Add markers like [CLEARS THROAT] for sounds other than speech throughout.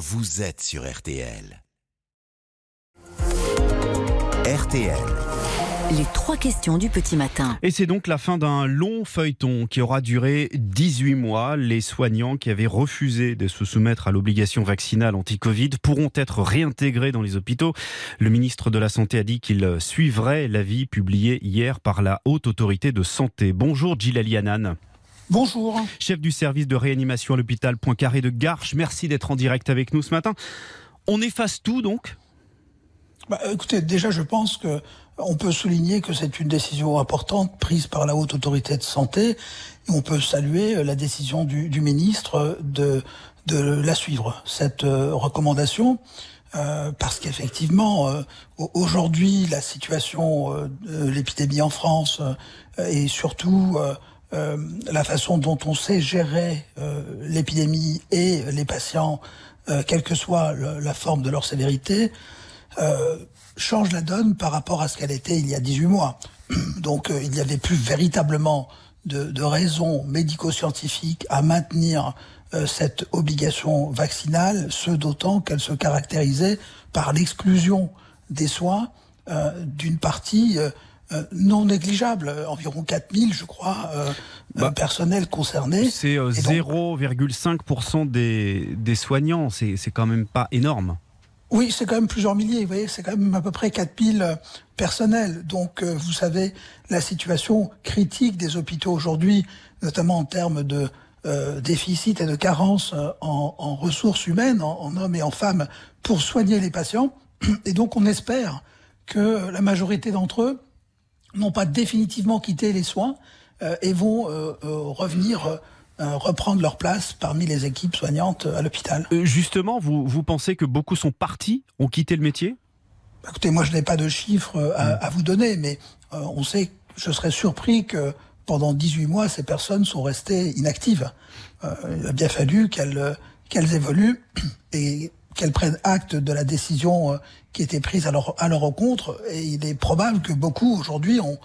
vous êtes sur RTL. RTL. Les trois questions du petit matin. Et c'est donc la fin d'un long feuilleton qui aura duré 18 mois. Les soignants qui avaient refusé de se soumettre à l'obligation vaccinale anti-Covid pourront être réintégrés dans les hôpitaux. Le ministre de la Santé a dit qu'il suivrait l'avis publié hier par la Haute Autorité de Santé. Bonjour Gilles Hanan. Bonjour. Chef du service de réanimation à l'hôpital Poincaré de Garches, merci d'être en direct avec nous ce matin. On efface tout donc? Bah, écoutez, déjà, je pense que on peut souligner que c'est une décision importante prise par la haute autorité de santé. Et on peut saluer la décision du, du ministre de, de la suivre, cette euh, recommandation. Euh, parce qu'effectivement, euh, aujourd'hui, la situation euh, de l'épidémie en France euh, et surtout la façon dont on sait gérer l'épidémie et les patients, quelle que soit la forme de leur sévérité, euh, change la donne par rapport à ce qu'elle était il y a 18 mois. [CLEARS THROAT] Donc euh, il n'y avait plus véritablement de, de médico-scientifiques à maintenir euh, cette obligation vaccinale, ce d'autant qu'elle se caractérisait par l'exclusion des soins euh, d'une partie euh, non négligeable, environ 4000 je crois, bah, personnels concernés. C'est 0,5% des, des soignants, c'est quand même pas énorme. Oui, c'est quand même plusieurs milliers, vous voyez, c'est quand même à peu près 4000 euh, personnels. Donc, euh, vous savez, la situation critique des hôpitaux aujourd'hui, notamment en termes de euh, déficit et de carence euh, en, en, ressources humaines, en, en, hommes et en femmes, pour soigner les patients. Et donc, on espère que la majorité d'entre eux n'ont pas définitivement quitté les soins euh, et vont revenir euh, reprendre leur place parmi les équipes soignantes à l'hôpital. Euh, justement, vous, vous pensez que beaucoup sont partis, ont quitté le métier? Écoutez, moi je n'ai pas de chiffres euh, à, à, vous donner, mais euh, on sait, je serais surpris que pendant 18 mois, ces personnes sont restées inactives. Euh, il a bien fallu qu'elles qu'elles évoluent et qu'elles prennent acte de la décision qui était prise à leur, à leur rencontre. Et il est probable que beaucoup aujourd'hui ont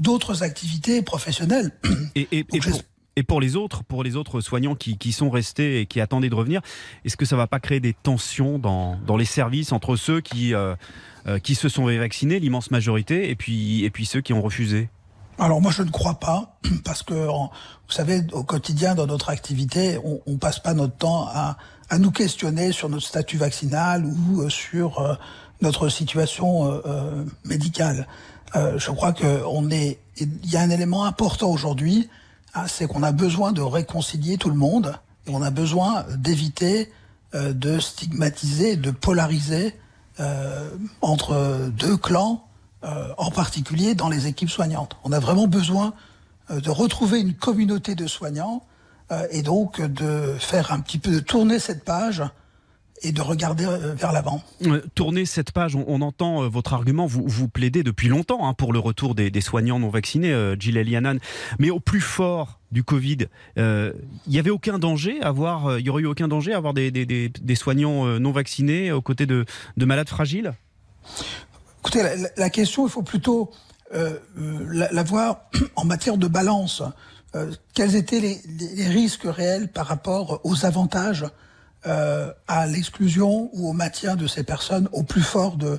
d'autres activités professionnelles. [COUGHS] Et, et, et pour, et pour les autres, pour les autres soignants qui, qui sont restés et qui attendaient de revenir, est-ce que ça ne va pas créer des tensions dans, dans les services entre ceux qui, euh, euh, qui se sont vaccinés, l'immense majorité, et puis, et puis ceux qui ont refusé? Alors moi je ne crois pas [CLEARS THROAT] parce que vous savez au quotidien dans notre activité on, on passe pas notre temps à, à nous questionner sur notre statut vaccinal ou euh, sur euh, notre situation euh, euh médicale. Euh, je crois que est il y a un élément important aujourd'hui ah, c'est qu'on a besoin de réconcilier tout le monde et on a besoin d'éviter euh, de stigmatiser, de polariser entre deux clans, euh, en particulier dans les équipes soignantes. On a vraiment besoin euh, de retrouver une communauté de soignants euh, et donc de faire un petit peu de tourner cette page et de regarder vers l'avant. Tourner cette page, on, entend votre argument, vous, vous plaidez depuis longtemps hein, pour le retour des, soignants non vaccinés, euh, Gilles Elianan, mais au plus fort du Covid, il n'y avait aucun danger à avoir, il aurait eu aucun danger à avoir des, soignants non vaccinés aux côtés de malades fragiles? Écoutez, la, question, il faut plutôt euh, la, la, voir [CLEARS THROAT] en matière de balance. Euh, quels étaient les, risques réels par rapport aux avantages euh, à l'exclusion ou au maintien de ces personnes au plus fort de,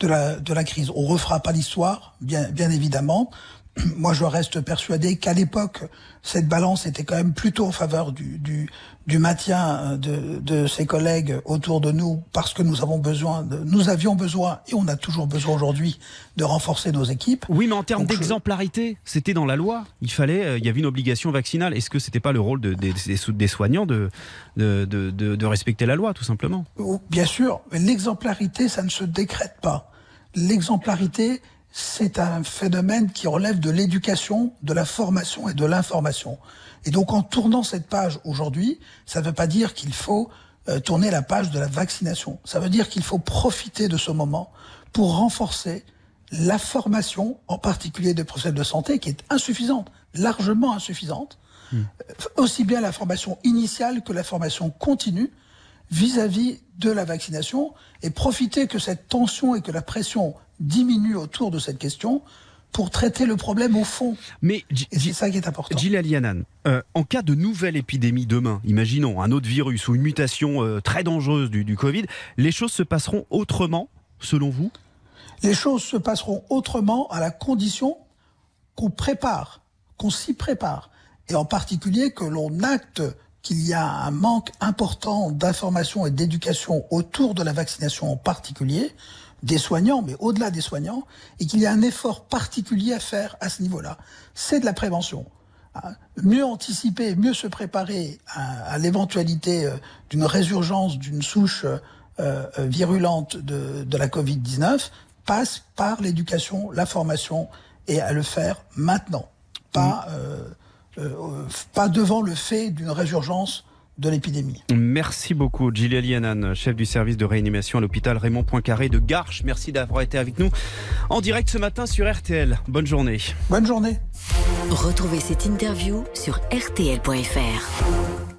de, la, crise? On refera pas l'histoire, bien évidemment. [CLEARS THROAT] Moi, je reste persuadé qu'à l'époque, cette balance était quand même plutôt en faveur du, du, du maintien de, de ses collègues autour de nous, parce que nous avons besoin, de, nous avions besoin, et on a toujours besoin aujourd'hui, de renforcer nos équipes. Oui, mais en termes d'exemplarité, je... c'était dans la loi. Il fallait, euh, il y avait une obligation vaccinale. Est-ce que c'était pas le rôle de, des, des, soignants de, de, de, de respecter la loi, tout simplement? Oh, Bien sûr, mais l'exemplarité, ça ne se décrète pas. L'exemplarité, c'est un phénomène qui relève de l'éducation, de la formation et de l'information. Et donc en tournant cette page aujourd'hui, ça ne veut pas dire qu'il faut euh, tourner la page de la vaccination. Ça veut dire qu'il faut profiter de ce moment pour renforcer la formation, en particulier des professionnels de santé, qui est insuffisante, largement insuffisante, mmh. aussi bien la formation initiale que la formation continue vis-à-vis -vis de la vaccination, et profiter que cette tension et que la pression diminue autour de cette question pour traiter le problème au fond. Mais c'est ça qui est important. Gilles Alianan, euh, en cas de nouvelle épidémie demain, imaginons un autre virus ou une mutation euh, très dangereuse du, du Covid, les choses se passeront autrement, selon vous? Les choses se passeront autrement à la condition qu'on prépare, qu'on s'y prépare, et en particulier que l'on acte qu'il y a un manque important d'information et d'éducation autour de la vaccination en particulier, des soignants, mais au-delà des soignants, et qu'il y a un effort particulier à faire à ce niveau-là. C'est de la prévention. Hein. Mieux anticiper, mieux se préparer à, l'éventualité euh, d'une résurgence d'une souche euh, euh, virulente de, de la Covid-19 passe par l'éducation, la formation, et à le faire maintenant, pas, pas devant le fait d'une résurgence de l'épidémie. Merci beaucoup, Gilles Alianan, chef du service de réanimation à l'hôpital Raymond Poincaré de Garches. Merci d'avoir été avec nous en direct ce matin sur RTL. Bonne journée. Bonne journée. Retrouvez cette interview sur rtl.fr.